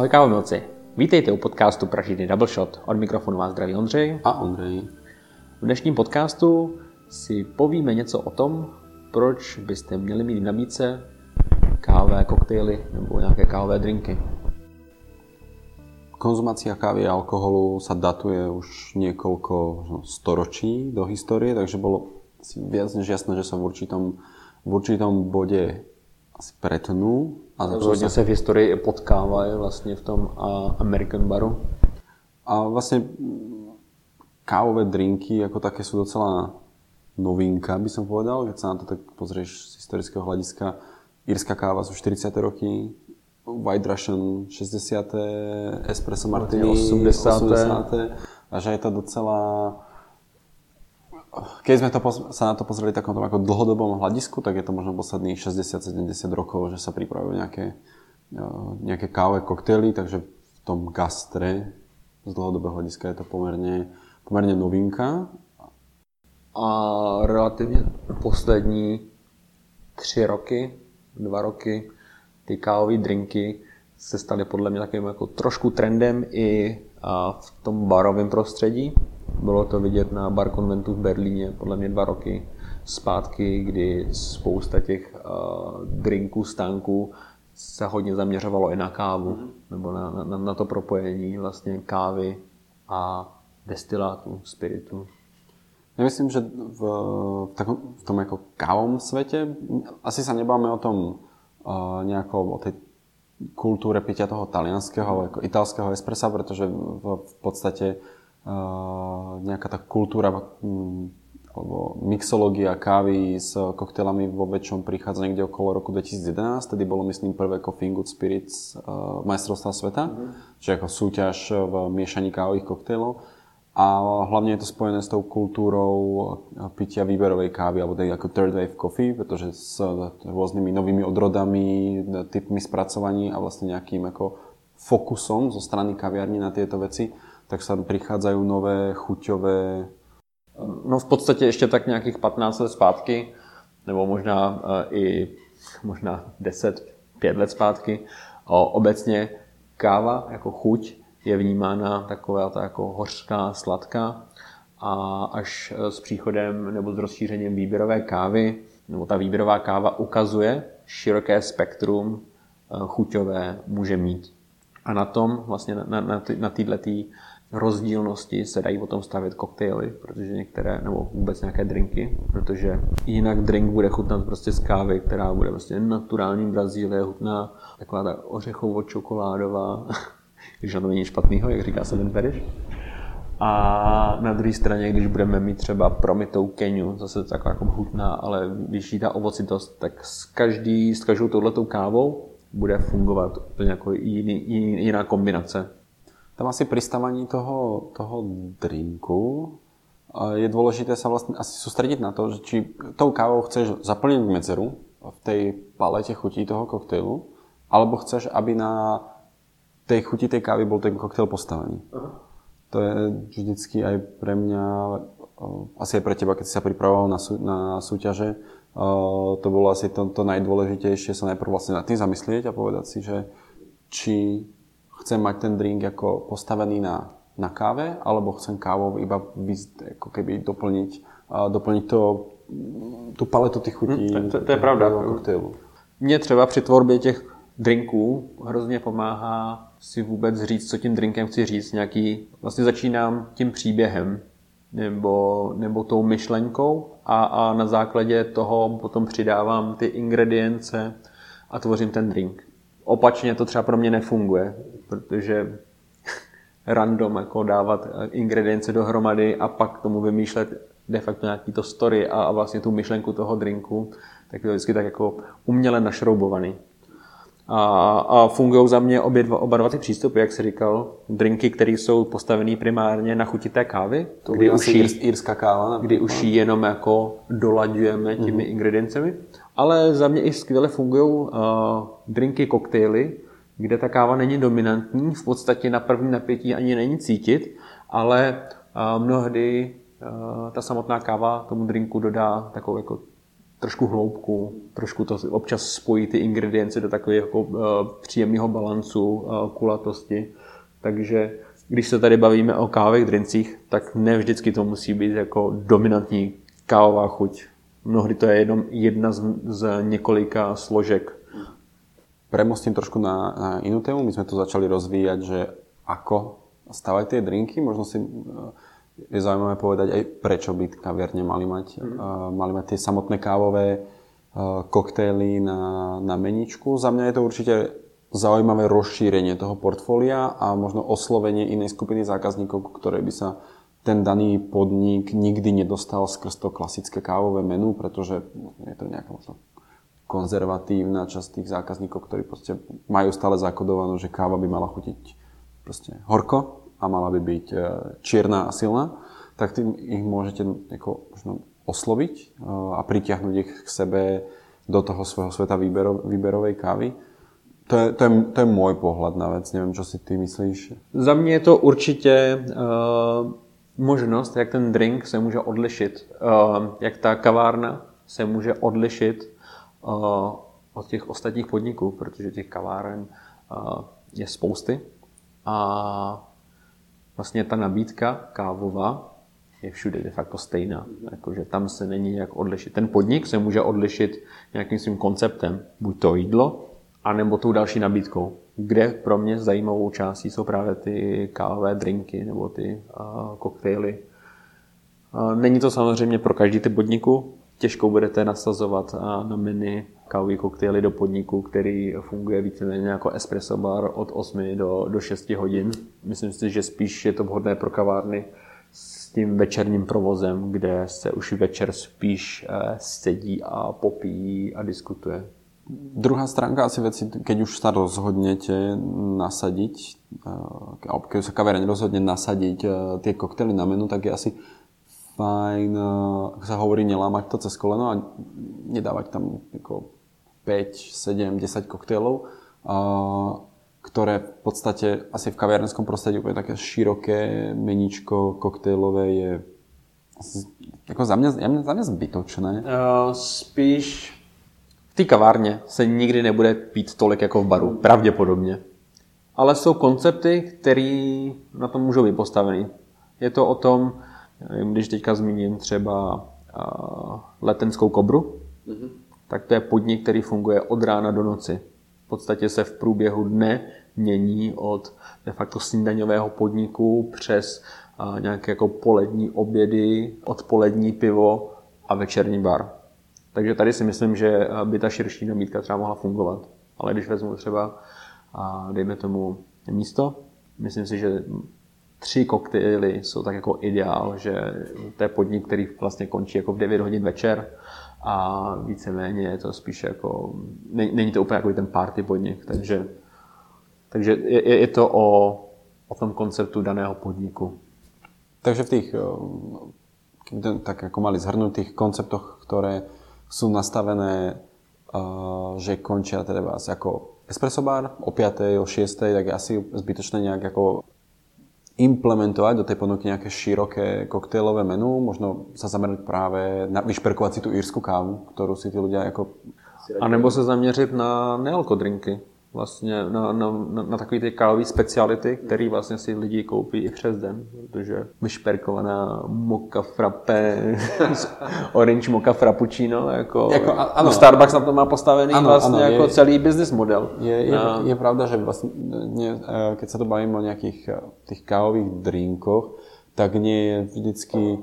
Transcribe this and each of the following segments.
Ahoj kávomilci, vítejte u podcastu Pražitý Double Shot. Od mikrofonu vás zdraví Ondřej. A Ondřej. V dnešním podcastu si povíme něco o tom, proč byste měli mít v nabídce kávové koktejly nebo nějaké kávové drinky. Konzumácia kávy a alkoholu sa datuje už niekoľko storočí do histórie, takže bolo si viac než jasné, že sa v určitom, v určitom bode asi pretnú. A Rozhodne sa v histórii potkávajú vlastne v tom American baru. A vlastne kávové drinky ako také sú docela novinka, by som povedal, keď sa na to tak pozrieš z historického hľadiska. Írska káva sú 40. roky, White Russian 60. Espresso Martini 80. 80. A že je to docela... Keď sme to, sa na to pozreli takom ako dlhodobom hľadisku, tak je to možno posledných 60-70 rokov, že sa pripravujú nejaké, e, nejaké káve, koktejly, takže v tom gastre z dlhodobého hľadiska je to pomerne, pomerne novinka. A relativně poslední tři roky, dva roky, ty kávové drinky se staly podle mě takovým jako trošku trendem i v tom barovém prostředí. Bylo to vidět na bar konventu v Berlíně podle mě dva roky zpátky, kdy spousta těch uh, drinků, stánků se hodně zaměřovalo i na kávu, mm. nebo na, na, na to propojení vlastně kávy a destilátu, spiritu. Ja myslím, že v, v, takom, v tom ako kávom svete asi sa nebáme o tom nejako o tej kultúre pitia toho talianského alebo italského espressa, pretože v, v podstate uh, nejaká tá kultúra alebo mixológia kávy s koktélami vo väčšom prichádza niekde okolo roku 2011, tedy bolo myslím prvé Coffee Good Spirits uh, majstrovstva sveta, mm-hmm. čiže ako súťaž v miešaní kávových koktélov. A hlavne je to spojené s tou kultúrou pitia výberovej kávy, alebo tej ako third wave coffee, pretože s rôznymi novými odrodami, typmi spracovaní a vlastne nejakým ako fokusom zo strany kaviarní na tieto veci, tak sa prichádzajú nové chuťové... No v podstatě ještě tak nějakých 15 let zpátky, nebo možná uh, i možná 10, 5 let zpátky, obecně káva jako chuť je vnímána taková ta jako hořká, sladká a až e, s příchodem nebo s rozšířením výběrové kávy, nebo ta výběrová káva ukazuje široké spektrum e, chuťové může mít. A na tom, vlastně na, na, na této rozdílnosti se dají potom stavět koktejly, protože některé, nebo vůbec nějaké drinky, protože jinak drink bude chutnat prostě z kávy, která bude prostě naturální Brazílie, chutná taková ta ořechovo-čokoládová, když na to není špatného, jak říká Seven Perish. A na druhé straně, když budeme mít třeba promitou Keniu, zase taková jako hutná, ale vyšší ta ovocitost, tak s, každý, s každou touhletou kávou bude fungovat úplně jako jiný, jiná kombinace. Tam asi pristávaní toho, toho drinku je dôležité sa vlastne asi sústrediť na to, že či tou kávou chceš zaplniť medzeru v tej palete chutí toho koktejlu, alebo chceš, aby na tej chuti tej kávy bol ten koktail postavený. Uh-huh. To je vždycky aj pre mňa, asi aj pre teba, keď si sa pripravoval na, sú, na súťaže, to bolo asi to, to najdôležitejšie sa najprv vlastne nad tým zamyslieť a povedať si, že či chcem mať ten drink ako postavený na, na káve, alebo chcem kávou iba ako keby doplniť, doplniť to, tú paletu tých chutí. Hmm, to, to, to je pravda. Koktejlu. Mně třeba při tvorbě těch drinků hrozně pomáhá si vůbec říct, co tím drinkem chci říct. Nějaký, vlastně začínám tím příběhem nebo, nebo tou myšlenkou a, a na základě toho potom přidávám ty ingredience a tvořím ten drink. Opačně to třeba pro mě nefunguje, protože random jako dávat ingredience dohromady a pak tomu vymýšlet de facto nějaký to story a, a vlastně tu myšlenku toho drinku, tak to vždycky tak jako uměle našroubovaný. A, a fungují za mě obě dva, oba dva ty přístupy, jak jsi říkal, drinky, které jsou postavené primárně na chuti té kávy, to kdy už jí, írská káva, kdy už ji jenom jako dolaďujeme těmi mm-hmm. ingrediencemi. Ale za mě i skvěle fungují uh, drinky, koktejly, kde ta káva není dominantní, v podstatě na první napětí ani není cítit, ale uh, mnohdy uh, ta samotná káva tomu drinku dodá takovou jako trošku hloubku, trošku to občas spojí ty ingredience do takového jako, uh, příjemného balancu, uh, kulatosti. Takže když se tady bavíme o kávových drincích, tak ne vždycky to musí být jako dominantní kávová chuť. Mnohdy to je jenom jedna z, z několika složek. Premostím trošku na, na inú tému. My sme to začali rozvíjať, že ako stavať tie drinky. Možno si je zaujímavé povedať aj prečo by kaviarne mali mať. Mm. Mali mať tie samotné kávové uh, koktejly na, na meničku. Za mňa je to určite zaujímavé rozšírenie toho portfólia a možno oslovenie inej skupiny zákazníkov, ktoré by sa ten daný podnik nikdy nedostal skrz to klasické kávové menu, pretože je to nejaká možno konzervatívna časť tých zákazníkov, ktorí proste majú stále zakodovanú, že káva by mala chutiť proste horko a mala by byť e, čierna a silná, tak tým ich môžete ako možno osloviť e, a pritiahnuť ich k sebe do toho svojho sveta výberov, výberovej kávy. To je, to, je, to je môj pohľad na vec, neviem, čo si ty myslíš. Za mě je to určitě uh, možnost, jak ten drink se může odlišit, uh, jak ta kavárna se může odlišit uh, od těch ostatních podniků, protože těch kaváren uh, je spousty. A vlastně ta nabídka kávová je všude de facto stejná. Jakože tam se není jak odlišit. Ten podnik se může odlišit nějakým svým konceptem. Buď to jídlo, anebo tou další nabídkou, kde pro mě zajímavou částí jsou právě ty kávové drinky nebo ty uh, koktejly. Uh, není to samozřejmě pro každý typ podniku, těžko budete nasazovat uh, na mini kávové koktejly do podniku, který funguje víceméně jako espresso bar od 8 do, do 6 hodin. Myslím si, že spíš je to vhodné pro kavárny s tím večerním provozem, kde se už večer spíš uh, sedí a popíjí a diskutuje. Druhá stránka asi veci, keď už sa rozhodnete nasadiť, eh, alebo keď sa kaviareň rozhodne nasadiť eh, tie koktely na menu, tak je asi fajn, ako sa hovorí, nelámať to cez koleno a nedávať tam ako 5, 7, 10 koktélov, ktoré v podstate asi v kaviarenskom prostredí úplne také široké meničko koktejlové je ako za mňa, za mňa zbytočné. Uh, spíš v té kavárně se nikdy nebude pít tolik jako v baru, pravděpodobně. Ale jsou koncepty, které na tom můžou být postaveny. Je to o tom, když teďka zmíním třeba letenskou kobru, mm-hmm. tak to je podnik, který funguje od rána do noci. V podstatě se v průběhu dne mění od de facto snídaňového podniku přes nějaké jako polední obědy, odpolední pivo a večerní bar. Takže tady si myslím, že by ta širší nabídka třeba mohla fungovat. Ale když vezmu třeba, dejme tomu místo, myslím si, že tři koktejly jsou tak jako ideál, že to je podnik, který vlastně končí jako v 9 hodin večer a víceméně je to spíš jako, není to úplně jako ten party podnik, takže, takže je, je to o, o tom konceptu daného podniku. Takže v tých, tak ako mali zhrnúť, tých konceptoch, ktoré sú nastavené, uh, že končia teda vás ako espresso bar o 5. o 6. tak asi zbytočné nejak ako implementovať do tej ponuky nejaké široké koktejlové menu, možno sa zamerať práve na vyšperkovať si tú írsku kávu, ktorú si tí ľudia ako... A nebo se zaměřit na nealkodrinky vlastně na, na, na, na takový ty kávové speciality, které vlastně si lidi koupí i přes den, protože vyšperkovaná moka frappe, orange moka frappuccino, jako, jako ano, no Starbucks na to má postavený ano, vlastně ano, jako je, celý business model. Je, je, a... je pravda, že vlastně, ne, keď sa to bavíme o nejakých tých kávových drinkoch, tak nie je vždycky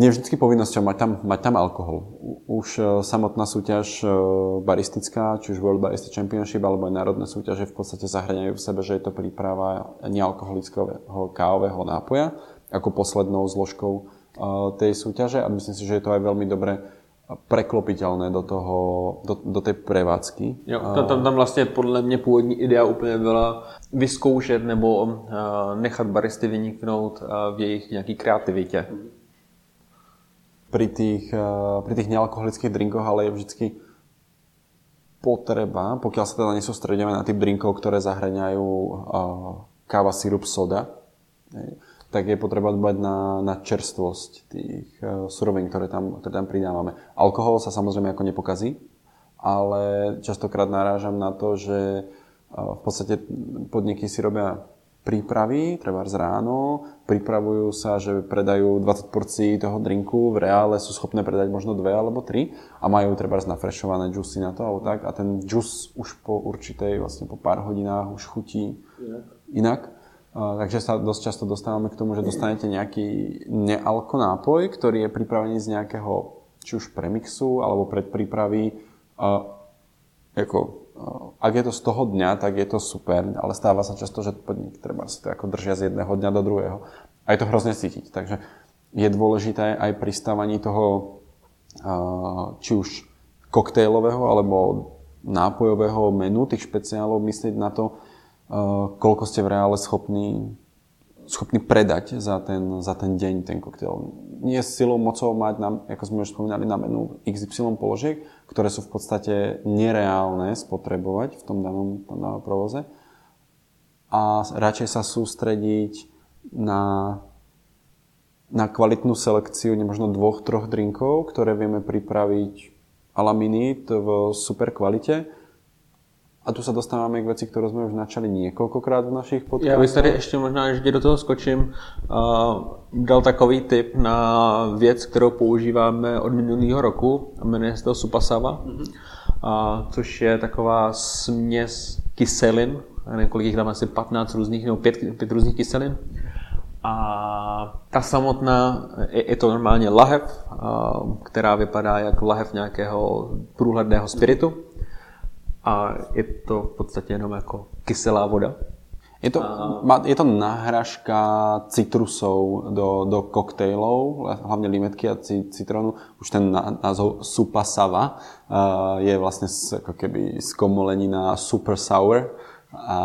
nie vždy povinnosťou mať tam, mať tam alkohol. Už uh, samotná súťaž uh, baristická, či už World Barista Championship alebo aj národné súťaže v podstate zahraňajú v sebe, že je to príprava nealkoholického kávového nápoja ako poslednou zložkou uh, tej súťaže a myslím si, že je to aj veľmi dobre preklopiteľné do, toho, do, do tej prevádzky. Jo, tam, tam vlastně podle mě původní idea úplně byla vyzkoušet nebo uh, nechat baristy vyniknout uh, v jejich nějaký kreativitě. Pri tých, uh, pri tých nealkoholických drinkoch ale je vždycky potreba, pokiaľ sa teda nesústredíme na typ drinkov, ktoré zahraňajú uh, káva, sirup, soda, tak je potreba dbať na, na čerstvosť tých uh, surovín, ktoré tam, ktoré tam pridávame. Alkohol sa samozrejme ako nepokazí, ale častokrát narážam na to, že uh, v podstate podniky si robia prípravy, treba z ráno, pripravujú sa, že predajú 20 porcií toho drinku, v reále sú schopné predať možno dve alebo tri a majú treba nafrešované džusy na to alebo tak a ten džus už po určitej, vlastne po pár hodinách už chutí inak. inak. Takže sa dosť často dostávame k tomu, že dostanete nejaký nealko nápoj, ktorý je pripravený z nejakého či už premixu alebo predprípravy. Ako ak je to z toho dňa, tak je to super, ale stáva sa často, že podnik treba si to ako držia z jedného dňa do druhého. A je to hrozne cítiť. Takže je dôležité aj pri stávaní toho či už koktejlového alebo nápojového menu, tých špeciálov, myslieť na to, koľko ste v reále schopní schopní predať za ten, za ten deň ten koktail. Nie s silou mocou mať, na, ako sme už spomínali, na menu XY položiek, ktoré sú v podstate nereálne spotrebovať v tom danom, tom danom provoze. A radšej sa sústrediť na, na kvalitnú selekciu možno dvoch, troch drinkov, ktoré vieme pripraviť a v super kvalite a tu sa dostávame k veci, ktorú sme už načali niekoľkokrát v našich podcastoch. Já bych tady ještě možná, že do toho skočím, uh, dal takový tip na věc, kterou používáme od minulého roku, jmenuje se to Supasava, mm-hmm. uh, což je taková směs kyselin, nevím, jich tam asi 15 různých, nebo 5, 5 různých kyselin. A ta samotná, je, je to normálně lahev, uh, která vypadá jako lahev nějakého průhledného spiritu a je to v podstatě jenom jako kyselá voda. Je to, a... je to nahražka citrusov do, do koktejlov, hlavne limetky a citrónu. Už ten názov Supasava uh, je vlastne ako keby skomolenina super sour. A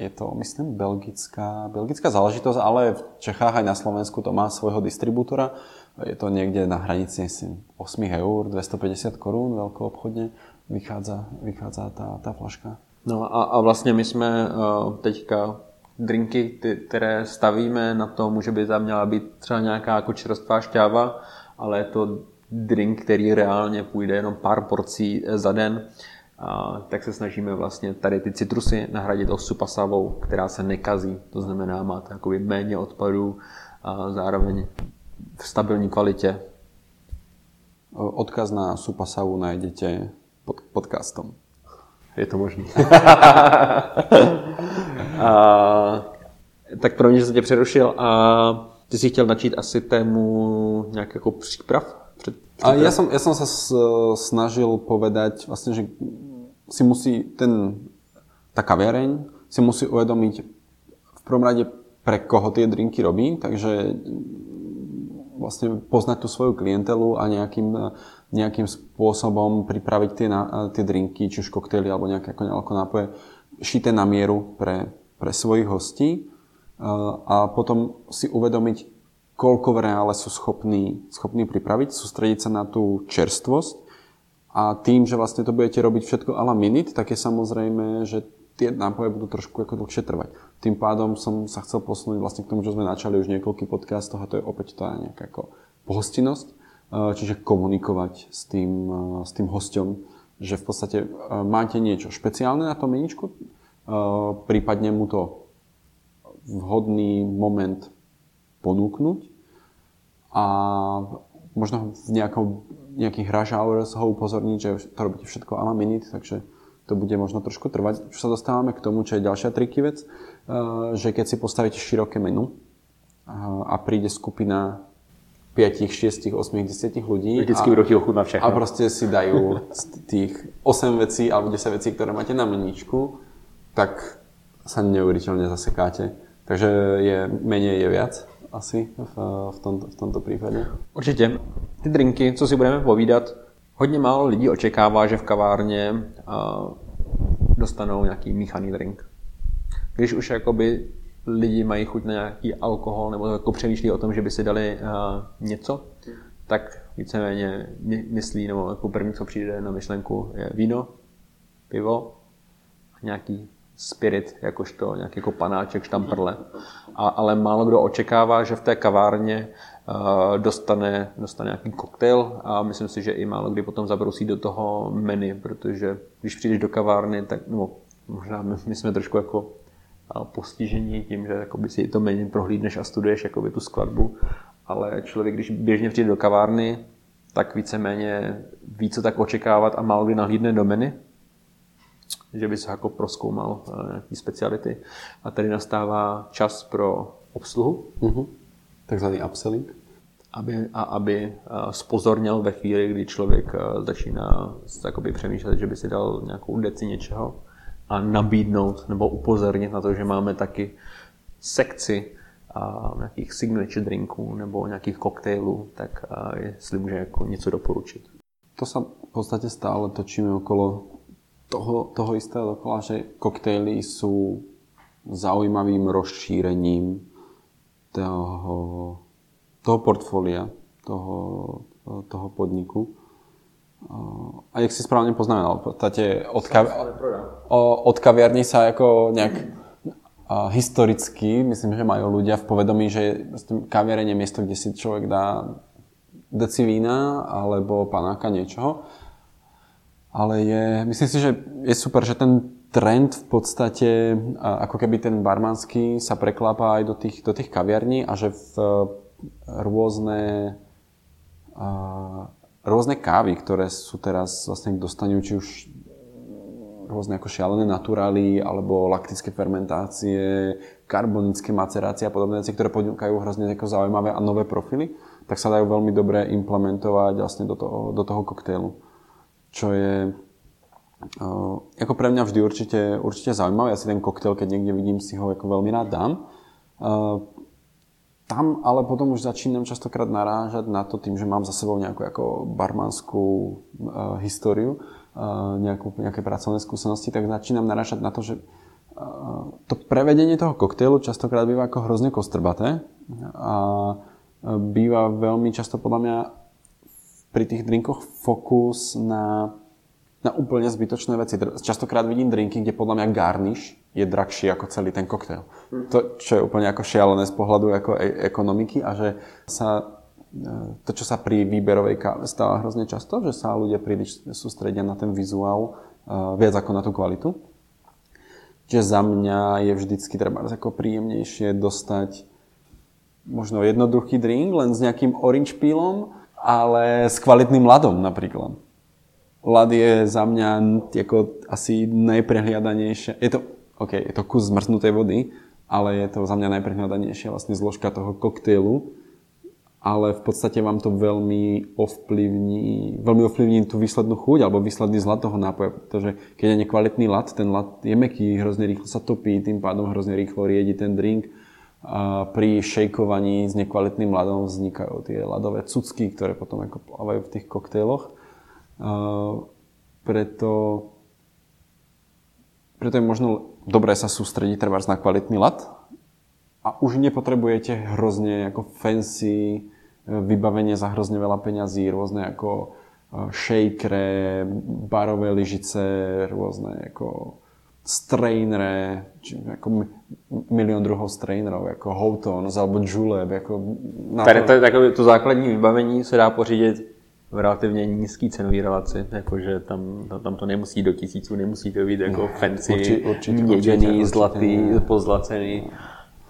je to, myslím, belgická, belgická záležitosť, ale v Čechách aj na Slovensku to má svojho distribútora. Je to niekde na hranici 8 eur, 250 korún veľko obchodne vychádza, vychádza tá, tá flaška. No a, a vlastně my jsme uh, teďka drinky, ty, které stavíme na to, může by tam měla být třeba nějaká jako čerstvá šťáva, ale je to drink, který reálně půjde jenom pár porcí za den, a, tak se snažíme vlastně tady ty citrusy nahradit osu pasavou, která se nekazí, to znamená má to méně odpadů a zároveň v stabilní kvalitě. Odkaz na supasavu nájdete pod podcastom. Je to možný. a, tak pro mě, že jsem tě přerušil a ty si chtěl načít asi tému nějak jako příprav? Před, a ja som, ja som sa snažil povedať vlastne, že si musí ten, tá kaviareň si musí uvedomiť v prvom rade pre koho tie drinky robí, takže vlastne poznať tú svoju klientelu a nejakým nejakým spôsobom pripraviť tie, na, tie drinky, či už koktejly alebo nejaké ako, ako nápoje, šité na mieru pre, pre svojich hostí a potom si uvedomiť, koľko v reále sú schopní, schopní pripraviť, sústrediť sa na tú čerstvosť a tým, že vlastne to budete robiť všetko a la minute, tak je samozrejme, že tie nápoje budú trošku ako dlhšie trvať. Tým pádom som sa chcel posunúť vlastne k tomu, že sme načali už niekoľký podcastov a to je opäť tá nejaká ako pohostinnosť čiže komunikovať s tým, s tým hosťom, že v podstate máte niečo špeciálne na tom meničku, prípadne mu to vhodný moment ponúknuť a možno v nejakom, nejakých rush hours ho upozorniť, že to robíte všetko a la minute, takže to bude možno trošku trvať. Už sa dostávame k tomu, čo je ďalšia triky vec, že keď si postavíte široké menu a príde skupina 5, 6, 8, 10 ľudí. Vždycky budú ti ochutnať všechno. A proste si dajú tých 8 vecí alebo 10 vecí, ktoré máte na meníčku, tak sa neuveriteľne zasekáte. Takže je menej je viac asi v, v, tomto, v tomto prípade. Určitě. Ty drinky, co si budeme povídat, hodně málo lidí očekává, že v kavárně uh, dostanou nějaký míchaný drink. Když už jakoby lidi mají chuť na nějaký alkohol nebo jako přemýšlí o tom, že by si dali uh, něco, tak víceméně myslí, nebo jako první, co přijde na myšlenku, je víno, pivo, nějaký spirit, jakožto nějaký jako panáček, štamprle. A, ale málo kdo očekává, že v té kavárně uh, dostane, dostane nějaký koktejl a myslím si, že i málo kdy potom zabrousí do toho menu, protože když přijdeš do kavárny, tak no, možná my, my jsme trošku jako postižení tím, že jakoby si to méně prohlídneš a studuješ jakoby tu skladbu, ale člověk, když běžně přijde do kavárny, tak víceméně ví, co tak očekávat a málo kdy nahlídne do menu, že by se jako proskoumal eh, nějaký speciality. A tady nastává čas pro obsluhu. Mm-hmm. Takzvaný upselling. Aby, a aby eh, spozorněl ve chvíli, kdy člověk eh, začíná jakoby přemýšlet, že by si dal nějakou deci něčeho a nabídnout nebo upozornit na to, že máme taky sekci a nějakých signature drinků nebo nějakých koktejlů, tak jestli může jako něco doporučit. To sa v podstate stále točíme okolo toho, toho istého dokola, že koktejly sú zaujímavým rozšírením toho, toho portfólia, toho, toho podniku. A jak si správne poznamenal, v podstate od, kav- od kaviarní sa ako nejak a historicky, myslím, že majú ľudia v povedomí, že kaviareň je miesto, kde si človek dá deci vína alebo panáka niečoho. Ale je, myslím si, že je super, že ten trend v podstate, ako keby ten barmanský sa preklápa aj do tých, do tých kaviarní a že v rôzne rôzne kávy, ktoré sú teraz vlastne k dostaniu, či už rôzne ako šialené naturály, alebo laktické fermentácie, karbonické macerácie a podobné veci, ktoré ponúkajú hrozne zaujímavé a nové profily, tak sa dajú veľmi dobre implementovať vlastne do toho, do toho koktejlu. Čo je uh, ako pre mňa vždy určite, určite zaujímavé. Ja si ten koktejl, keď niekde vidím, si ho ako veľmi rád dám. Uh, tam ale potom už začínam častokrát narážať na to tým, že mám za sebou nejakú ako barmanskú uh, históriu, uh, nejakú, nejaké pracovné skúsenosti, tak začínam narážať na to, že uh, to prevedenie toho koktejlu častokrát býva ako hrozne kostrbaté a býva veľmi často podľa mňa pri tých drinkoch fokus na, na úplne zbytočné veci. Častokrát vidím drinky, kde podľa mňa garniš je drahší ako celý ten koktail. Mm. To, čo je úplne ako šialené z pohľadu ako e- ekonomiky a že sa e, to, čo sa pri výberovej káve stáva hrozne často, že sa ľudia príliš sústredia na ten vizuál uh, viac ako na tú kvalitu. Čiže za mňa je vždycky treba ako príjemnejšie dostať možno jednoduchý drink, len s nejakým orange peelom, ale s kvalitným ľadom napríklad. Lad je za mňa ako asi najprehliadanejšie. Je to OK, je to kus zmrznutej vody, ale je to za mňa najprehľadanejšia vlastne zložka toho koktejlu, ale v podstate vám to veľmi ovplyvní, veľmi ovplyvní tú výslednú chuť alebo výsledný zlat toho nápoja, pretože keď je nekvalitný lat, ten lat je meký, hrozne rýchlo sa topí, tým pádom hrozne rýchlo riedi ten drink. A pri šejkovaní s nekvalitným ľadom vznikajú tie ľadové cucky, ktoré potom ako plávajú v tých koktejloch. Preto, preto je možno dobre sa sústrediť treba na kvalitný lat a už nepotrebujete hrozne ako fancy e, vybavenie za hrozne veľa peňazí, rôzne ako e, shakere, barové lyžice, rôzne ako strainere, ako milión druhov strainerov, ako Houghton's alebo Julep. Ako na Tady to, to, to základní vybavení se dá pořídit v relativně nízký cenový relaci, jakože tam, tam to nemusí do tisíců, nemusí to být jako fancy, určitě, určitě, měděný, určitě, zlatý, určitě. pozlacený.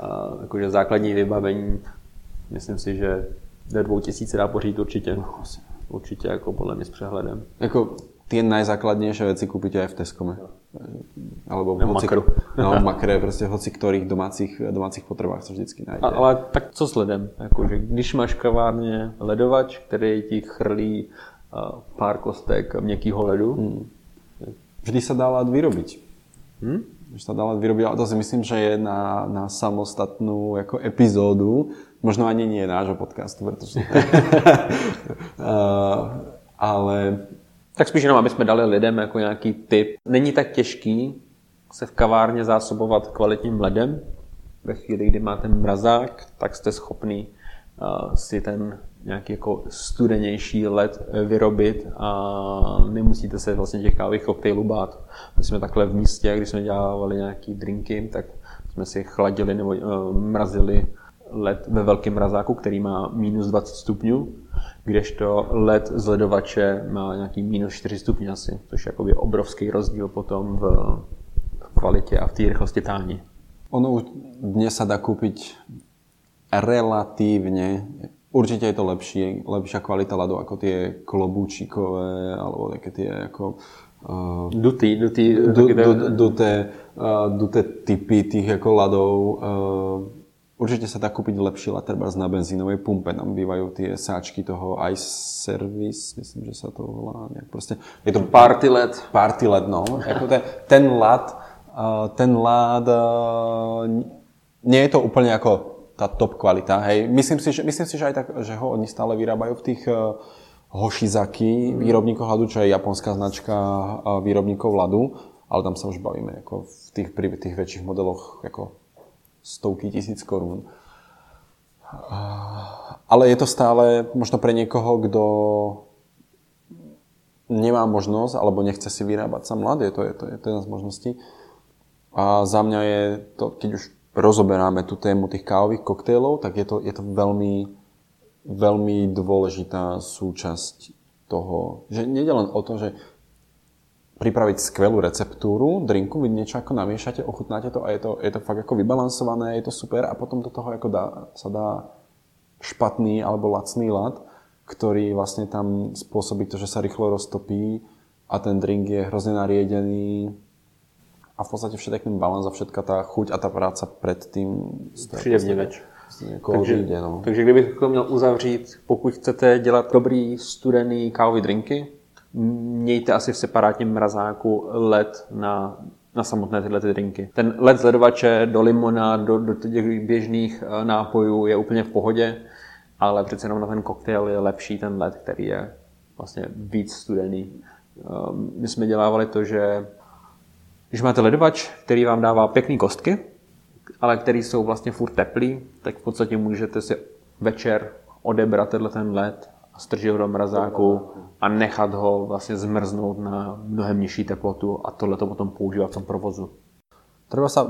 A, jakože základní vybavení, myslím si, že do dvou tisíc dá pořídit určitě. No, určitě jako podle mě s přehledem. Jako tie najzákladnejšie veci kúpite aj v Tescome. Alebo v hoci, makru. No, makre, prostě hoci ktorých domácích, domácích potřebách se vždycky najde. ale tak co s ledem? Když máš kavárně ledovač, který ti chrlí uh, pár kostek měkkého ledu. Hmm. Vždy sa dá led vyrobiť. Hmm? Vždy sa dá led vyrobiť, ale to si myslím, že je na, na samostatnú jako epizódu. Možno ani nie nášho podcastu, protože... uh, ale tak spíš jenom, aby jsme dali lidem jako nějaký tip. Není tak těžký se v kavárně zásobovat kvalitním ledem. Ve chvíli, kdy máte mrazák, tak jste schopný uh, si ten nějaký jako studenější led eh, vyrobit a nemusíte se vlastně těch kávových koktejlů bát. My jsme takhle v místě, když jsme dělávali nějaký drinky, tak jsme si chladili nebo uh, mrazili led ve velkém mrazáku, který má minus 20 stupňů, kdežto led z ledovače má nějaký minus 4 stupně asi, což je jakoby obrovský rozdíl potom v, v kvalitě a v té rychlosti tání. Ono už dnes sa dá kúpiť relatívne, určite je to lepšie, lepšia kvalita ľadu ako tie klobúčikové, alebo také tie ako Uh, dutý, dutý, du, du, duté, uh, duté typy tých ako ľadov. Uh, určite sa dá kúpiť lepší treba na benzínovej pumpe. Tam bývajú tie sáčky toho ice service, myslím, že sa to volá nejak proste. Je to party led. Party led, no. Ako ten, ten lad, ten lad, nie je to úplne ako tá top kvalita. Hej. Myslím, si, že, myslím si, že aj tak, že ho oni stále vyrábajú v tých uh, Hoshizaki mm. výrobníkov hladu, čo je japonská značka uh, výrobníkov hladu, ale tam sa už bavíme ako v tých, pri tých väčších modeloch ako stovky tisíc korún. Ale je to stále možno pre niekoho, kto nemá možnosť alebo nechce si vyrábať sám mladý, to je, to je, to je jedna z možností. A za mňa je to, keď už rozoberáme tú tému tých kávových koktejlov, tak je to, je to veľmi, veľmi dôležitá súčasť toho, že nie len o to, že pripraviť skvelú receptúru drinku, vy niečo ako namiešate, ochutnáte to a je to, je to fakt ako vybalansované, je to super a potom do toho ako dá, sa dá špatný alebo lacný lad, ktorý vlastne tam spôsobí to, že sa rýchlo roztopí a ten drink je hrozne nariedený, a v podstate všetek ten balans a všetka tá chuť a ta práca předtím přijde v več. Takže, jde, no. takže kdybych to měl uzavřít, pokud chcete dělat dobrý studený kávový drinky, mějte asi v separátním mrazáku led na, na samotné tyhle ty drinky. Ten led z ledovače do limona, do, do těch běžných eh, nápojů je úplně v pohodě, ale přece jenom na ten koktejl je lepší ten led, který je vlastně víc studený. Ehm, my jsme dělávali to, že když máte ledovač, který vám dává pěkné kostky, ale který jsou vlastně furt teplý, tak v podstatě můžete si večer odebrat tenhle ten led strčit ho do mrazáku a nechat ho vlastně zmrznout na mnohem nižší teplotu a tohle to potom používat v tom provozu. Treba sa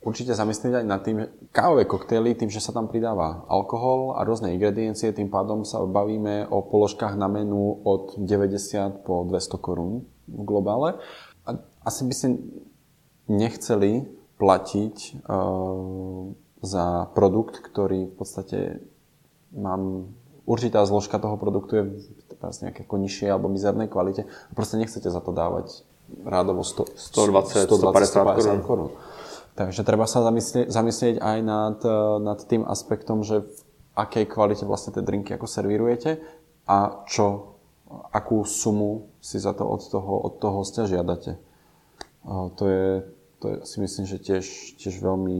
určite zamyslieť aj nad tým, kávové koktejly, tým, že sa tam pridáva alkohol a rôzne ingrediencie, tým pádom sa bavíme o položkách na menu od 90 po 200 korún v globále asi by si nechceli platiť uh, za produkt, ktorý v podstate mám určitá zložka toho produktu je vlastne nejaké ako nižšie alebo mizernej kvalite a proste nechcete za to dávať rádovo 100, 120, 150, 150 korún. Takže treba sa zamyslieť, zamyslieť aj nad, eh, nad tým aspektom, že v akej kvalite vlastne tie drinky ako servírujete a čo, akú sumu si za to od toho, od toho hostia žiadate. To je, to je si myslím, že tiež, tiež veľmi,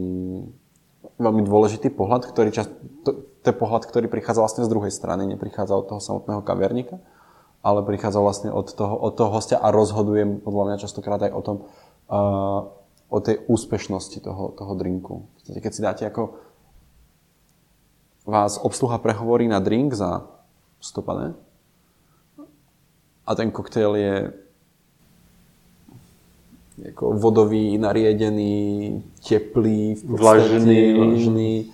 veľmi dôležitý pohľad, ktorý čas, to, to je pohľad, ktorý prichádza vlastne z druhej strany, neprichádza od toho samotného kaviarníka, ale prichádza vlastne od toho, od toho hostia a rozhoduje podľa mňa častokrát aj o tom, uh, o tej úspešnosti toho, toho drinku. Keď si dáte ako vás obsluha prehovorí na drink za 100 a ten koktejl je jako vodový, nariedený, teplý, vlažný, vlažný,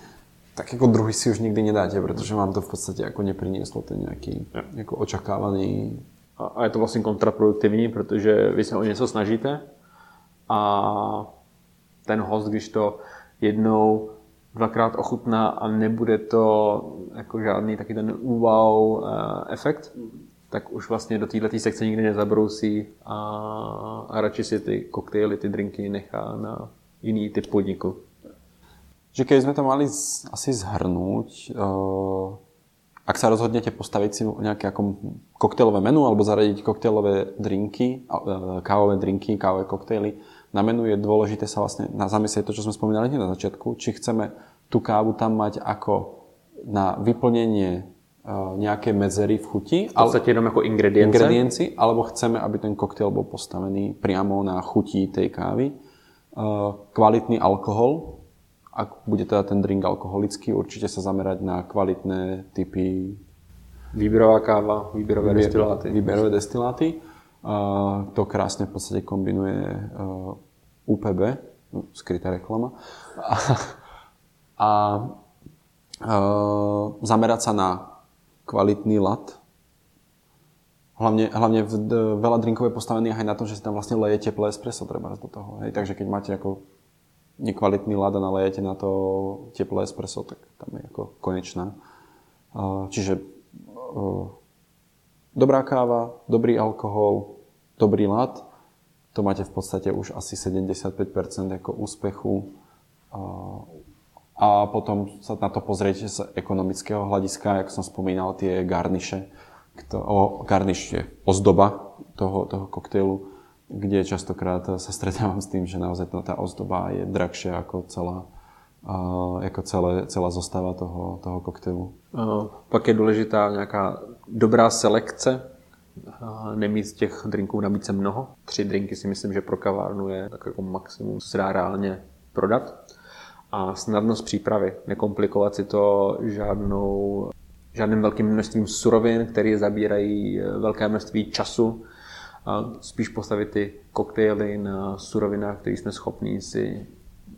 tak jako druhý si už nikdy nedáte, protože vám to v podstatě jako neprinieslo ten nějaký jako očakávaný... A, a je to vlastně kontraproduktivní, protože vy se o něco snažíte a ten host, když to jednou dvakrát ochutná a nebude to jako žádný taky ten wow uh, efekt, tak už vlastně do této sekce nikdy nezabrousí a, a radši si ty koktejly, ty drinky nechá na jiný typ podniku. Že keď sme to mali z, asi zhrnúť, uh, ak sa rozhodnete postaviť si nejaké ako koktejlové menu alebo zaradiť koktejlové drinky, uh, kávové drinky, kávové koktejly, na menu je dôležité sa vlastne na zamyslieť to, čo sme spomínali na začiatku, či chceme tú kávu tam mať ako na vyplnenie nejaké medzery v chuti. V podstate jenom ako ingredience. ingredienci. Alebo chceme, aby ten koktejl bol postavený priamo na chuti tej kávy. Kvalitný alkohol. ak bude teda ten drink alkoholický, určite sa zamerať na kvalitné typy Výberová káva, výberové výber, destiláty. Výberové destiláty. To krásne v podstate kombinuje UPB, skrytá reklama. A, a zamerať sa na kvalitný lat. Hlavne, hlavne v, d, veľa drinkov je postavených aj na tom, že si tam vlastne leje teplé espresso treba do toho. Hej. Takže keď máte ako nekvalitný lad a nalejete na to teplé espresso, tak tam je ako konečná. Čiže dobrá káva, dobrý alkohol, dobrý lad, to máte v podstate už asi 75% ako úspechu. A potom sa na to pozriete z ekonomického hľadiska, ako som spomínal, tie garniše. O, garniš je ozdoba toho, toho koktejlu, kde častokrát sa stretávam s tým, že naozaj tá ozdoba je drahšia ako celá, jako celé, celá zostava toho, toho koktejlu. Pak je důležitá nějaká dobrá selekce, nemít z těch drinků nabídce mnoho. Tři drinky si myslím, že pro kavárnu je tak jako maximum, co se dá reálně prodat. A snadnost přípravy, nekomplikovat si to žádnou, žádným velkým množstvím surovin, které zabírají velké množství času. A spíš postavit ty koktejly na surovinách, které jsme schopni si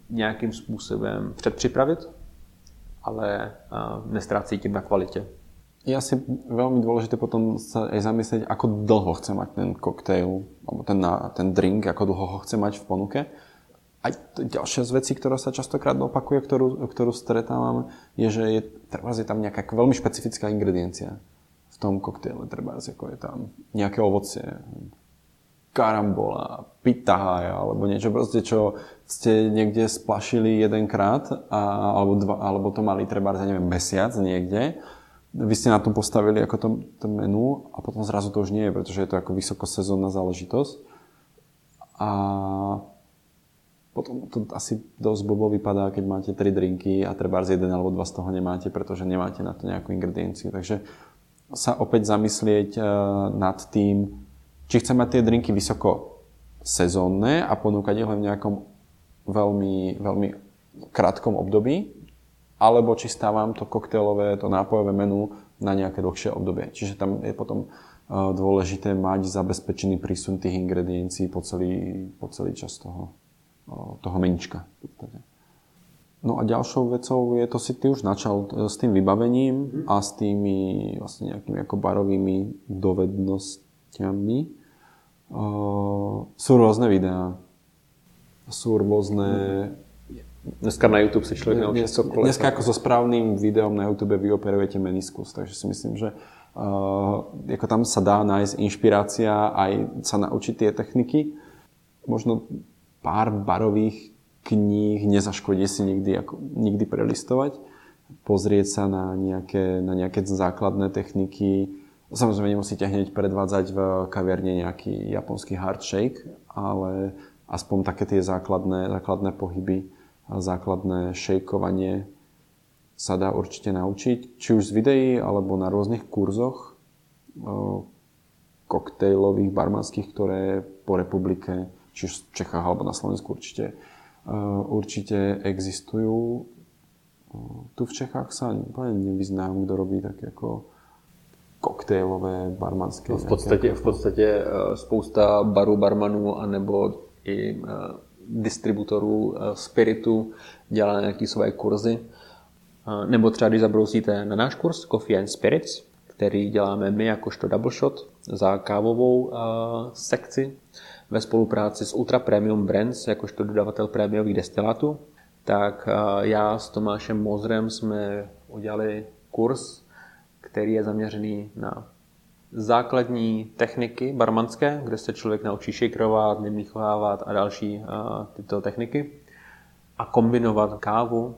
nějakým způsobem předpřipravit, ale nestrácí tím na kvalitě. Je asi veľmi dôležité potom sa aj zamyslieť, ako dlho chce mať ten koktejl, alebo ten, ten drink, ako dlho ho chce mať v ponuke. A ďalšia z vecí, ktorá sa častokrát opakuje, ktorú, ktorú stretávame, je, že je, treba je tam nejaká veľmi špecifická ingrediencia v tom koktejle. Treba ako je tam nejaké ovocie, karambola, pitahaja, alebo niečo proste, čo ste niekde splašili jedenkrát, a, alebo, dva, alebo to mali treba, za neviem, mesiac niekde. Vy ste na tom postavili ako to, to menu a potom zrazu to už nie je, pretože je to ako vysokosezónna záležitosť. A potom to asi dosť blbo vypadá, keď máte tri drinky a treba z jeden alebo dva z toho nemáte, pretože nemáte na to nejakú ingredienciu. Takže sa opäť zamyslieť uh, nad tým, či chcem mať tie drinky vysoko sezónne a ponúkať ich len v nejakom veľmi, veľmi krátkom období, alebo či stávam to koktejlové, to nápojové menu na nejaké dlhšie obdobie. Čiže tam je potom e, dôležité mať zabezpečený prísun tých ingrediencií po celý, po celý čas toho, toho menička. No a ďalšou vecou je to si ty už načal e, s tým vybavením a s tými vlastne nejakými ako barovými dovednosť, časťami. Uh, sú rôzne videá. Sú rôzne... Dneska na YouTube si človek naučí cokoliv. Dneska ako so správnym videom na YouTube vyoperujete meniskus, takže si myslím, že uh, ako tam sa dá nájsť inšpirácia aj sa naučiť tie techniky. Možno pár barových kníh nezaškodí si nikdy, ako, nikdy prelistovať, pozrieť sa na nejaké, na nejaké základné techniky, Samozrejme nemusíte hneď predvádzať v kaviarne nejaký japonský hard shake, ale aspoň také tie základné, základné pohyby, základné šejkovanie sa dá určite naučiť, či už z videí, alebo na rôznych kurzoch koktejlových, barmanských, ktoré po republike, či v Čechách alebo na Slovensku určite, určite existujú. Tu v Čechách sa úplne nevyznám, kto robí také ako koktejlové, barmanské. No v podstatě, v podstatě eh, spousta barů, barmanů anebo i eh, distributorů eh, spiritu dělá nějaké své kurzy. Nebo třeba když zabrousíte na náš kurz Coffee and Spirits, který děláme my jakožto Double Shot za kávovou sekci ve spolupráci s Ultra Premium Brands, jakožto dodavatel prémiových destilátů, tak já s Tomášem Mozrem jsme udělali kurz který je zaměřený na základní techniky barmanské, kde se člověk naučí shakerovat, mimichovávat a další uh, tyto techniky a kombinovat kávu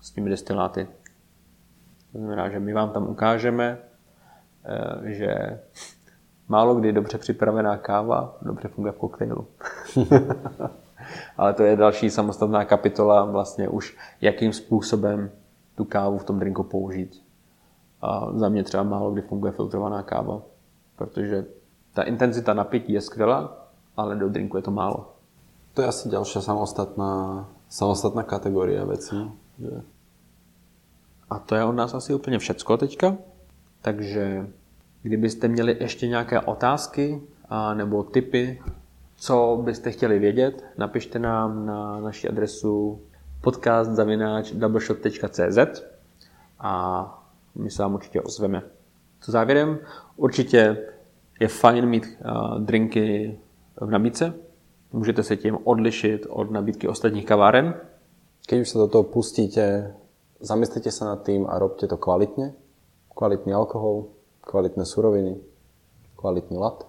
s těmi destiláty. To znamená, že my vám tam ukážeme, že málo kdy dobře připravená káva dobře funguje v koktejlu. Ale to je další samostatná kapitola, vlastně už jakým způsobem tu kávu v tom drinku použít. A za mě třeba málo kdy funguje filtrovaná káva, protože ta intenzita napití je skvělá, ale do drinku je to málo. To je asi ďalšia samostatná, samostatná kategória vecí. A to je od nás asi úplně všecko teďka. Takže kdybyste měli ještě nějaké otázky a nebo tipy, co byste chtěli vědět, napište nám na naši adresu podcast.doubleshot.cz a my se vám určitě ozveme. Co závěrem, určitě je fajn mít uh, drinky v nabídce. Můžete se tím odlišit od nabídky ostatních kaváren. Keď už sa do toho pustíte, zamyslite sa nad tým a robte to kvalitne. Kvalitný alkohol, kvalitné suroviny, kvalitný lat.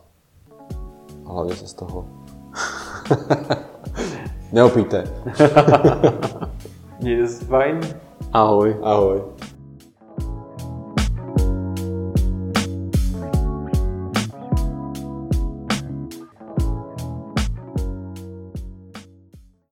A hlavne sa z toho se fajn. Ahoj. Ahoj.